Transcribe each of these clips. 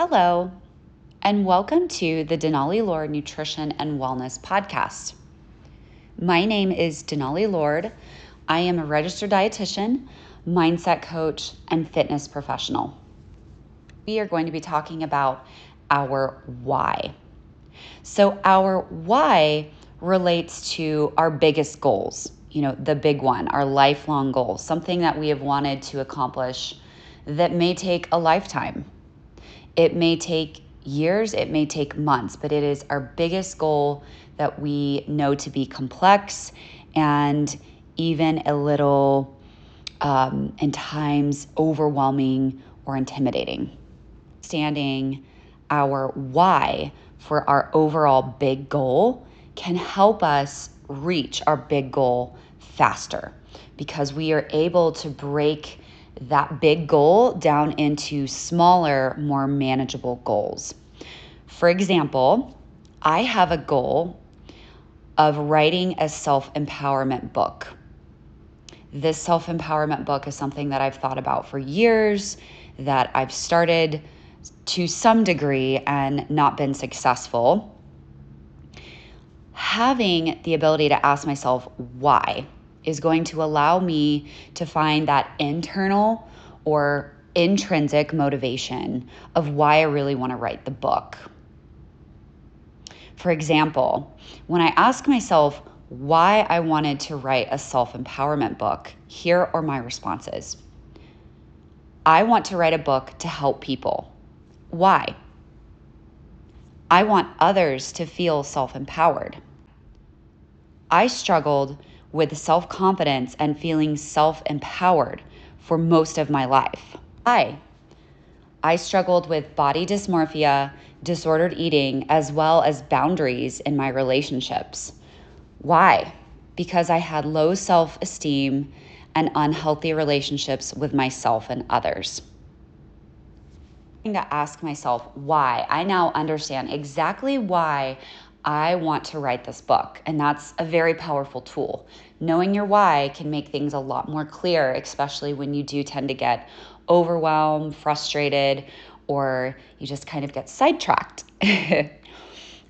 Hello, and welcome to the Denali Lord Nutrition and Wellness Podcast. My name is Denali Lord. I am a registered dietitian, mindset coach, and fitness professional. We are going to be talking about our why. So, our why relates to our biggest goals, you know, the big one, our lifelong goal, something that we have wanted to accomplish that may take a lifetime it may take years, it may take months, but it is our biggest goal that we know to be complex and even a little, um, in times, overwhelming or intimidating. Standing our why for our overall big goal can help us reach our big goal faster because we are able to break that big goal down into smaller, more manageable goals. For example, I have a goal of writing a self empowerment book. This self empowerment book is something that I've thought about for years, that I've started to some degree and not been successful. Having the ability to ask myself why is going to allow me to find that internal or intrinsic motivation of why I really want to write the book. For example, when I ask myself why I wanted to write a self empowerment book, here are my responses. I want to write a book to help people. Why? I want others to feel self empowered. I struggled with self confidence and feeling self empowered for most of my life. I, I struggled with body dysmorphia, disordered eating, as well as boundaries in my relationships. Why? Because I had low self esteem and unhealthy relationships with myself and others. To ask myself why, I now understand exactly why I want to write this book. And that's a very powerful tool. Knowing your why can make things a lot more clear, especially when you do tend to get overwhelmed, frustrated, or you just kind of get sidetracked.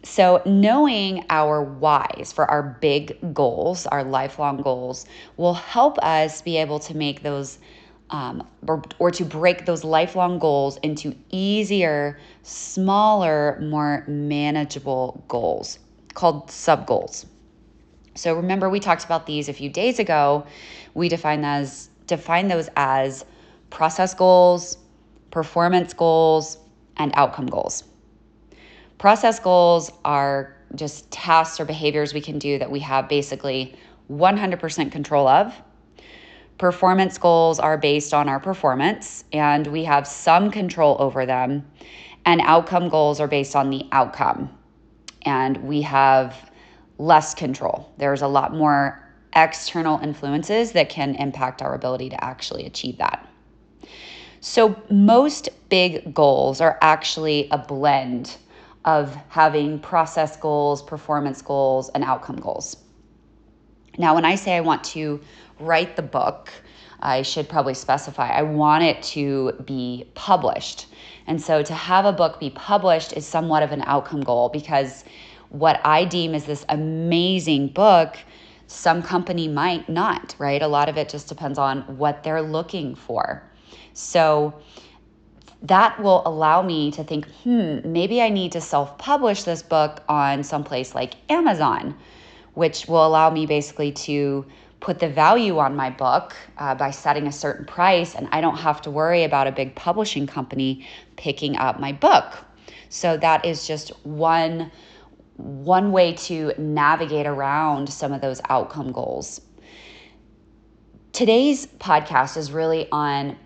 so, knowing our whys for our big goals, our lifelong goals, will help us be able to make those um, or, or to break those lifelong goals into easier, smaller, more manageable goals called sub goals. So remember, we talked about these a few days ago. We define as define those as process goals, performance goals, and outcome goals. Process goals are just tasks or behaviors we can do that we have basically 100% control of Performance goals are based on our performance, and we have some control over them. And outcome goals are based on the outcome, and we have less control. There's a lot more external influences that can impact our ability to actually achieve that. So, most big goals are actually a blend of having process goals, performance goals, and outcome goals. Now, when I say I want to write the book, I should probably specify I want it to be published. And so to have a book be published is somewhat of an outcome goal because what I deem is this amazing book, some company might not, right? A lot of it just depends on what they're looking for. So that will allow me to think, hmm, maybe I need to self publish this book on someplace like Amazon, which will allow me basically to put the value on my book uh, by setting a certain price, and I don't have to worry about a big publishing company picking up my book. So that is just one one way to navigate around some of those outcome goals. Today's podcast is really on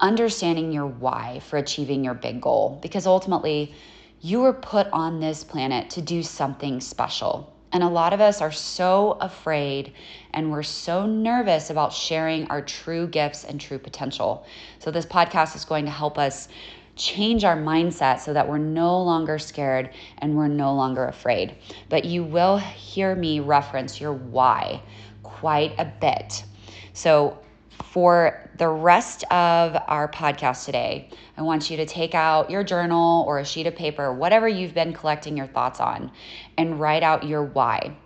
understanding your why for achieving your big goal because ultimately you were put on this planet to do something special. And a lot of us are so afraid and we're so nervous about sharing our true gifts and true potential. So, this podcast is going to help us change our mindset so that we're no longer scared and we're no longer afraid. But you will hear me reference your why quite a bit. So, For the rest of our podcast today, I want you to take out your journal or a sheet of paper, whatever you've been collecting your thoughts on, and write out your why.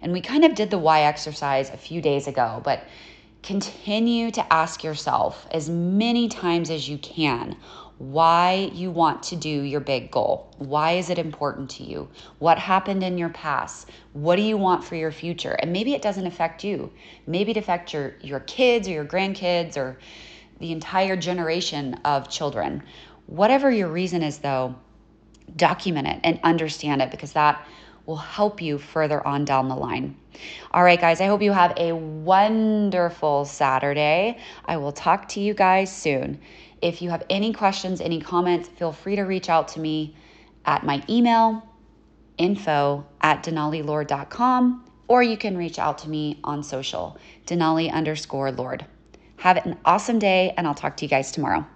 And we kind of did the why exercise a few days ago, but continue to ask yourself as many times as you can why you want to do your big goal. Why is it important to you? What happened in your past? What do you want for your future? And maybe it doesn't affect you. Maybe it affects your, your kids or your grandkids or the entire generation of children. Whatever your reason is, though, document it and understand it because that will help you further on down the line. All right, guys, I hope you have a wonderful Saturday. I will talk to you guys soon. If you have any questions, any comments, feel free to reach out to me at my email, info at denalilord.com, or you can reach out to me on social, denali underscore Lord. Have an awesome day, and I'll talk to you guys tomorrow.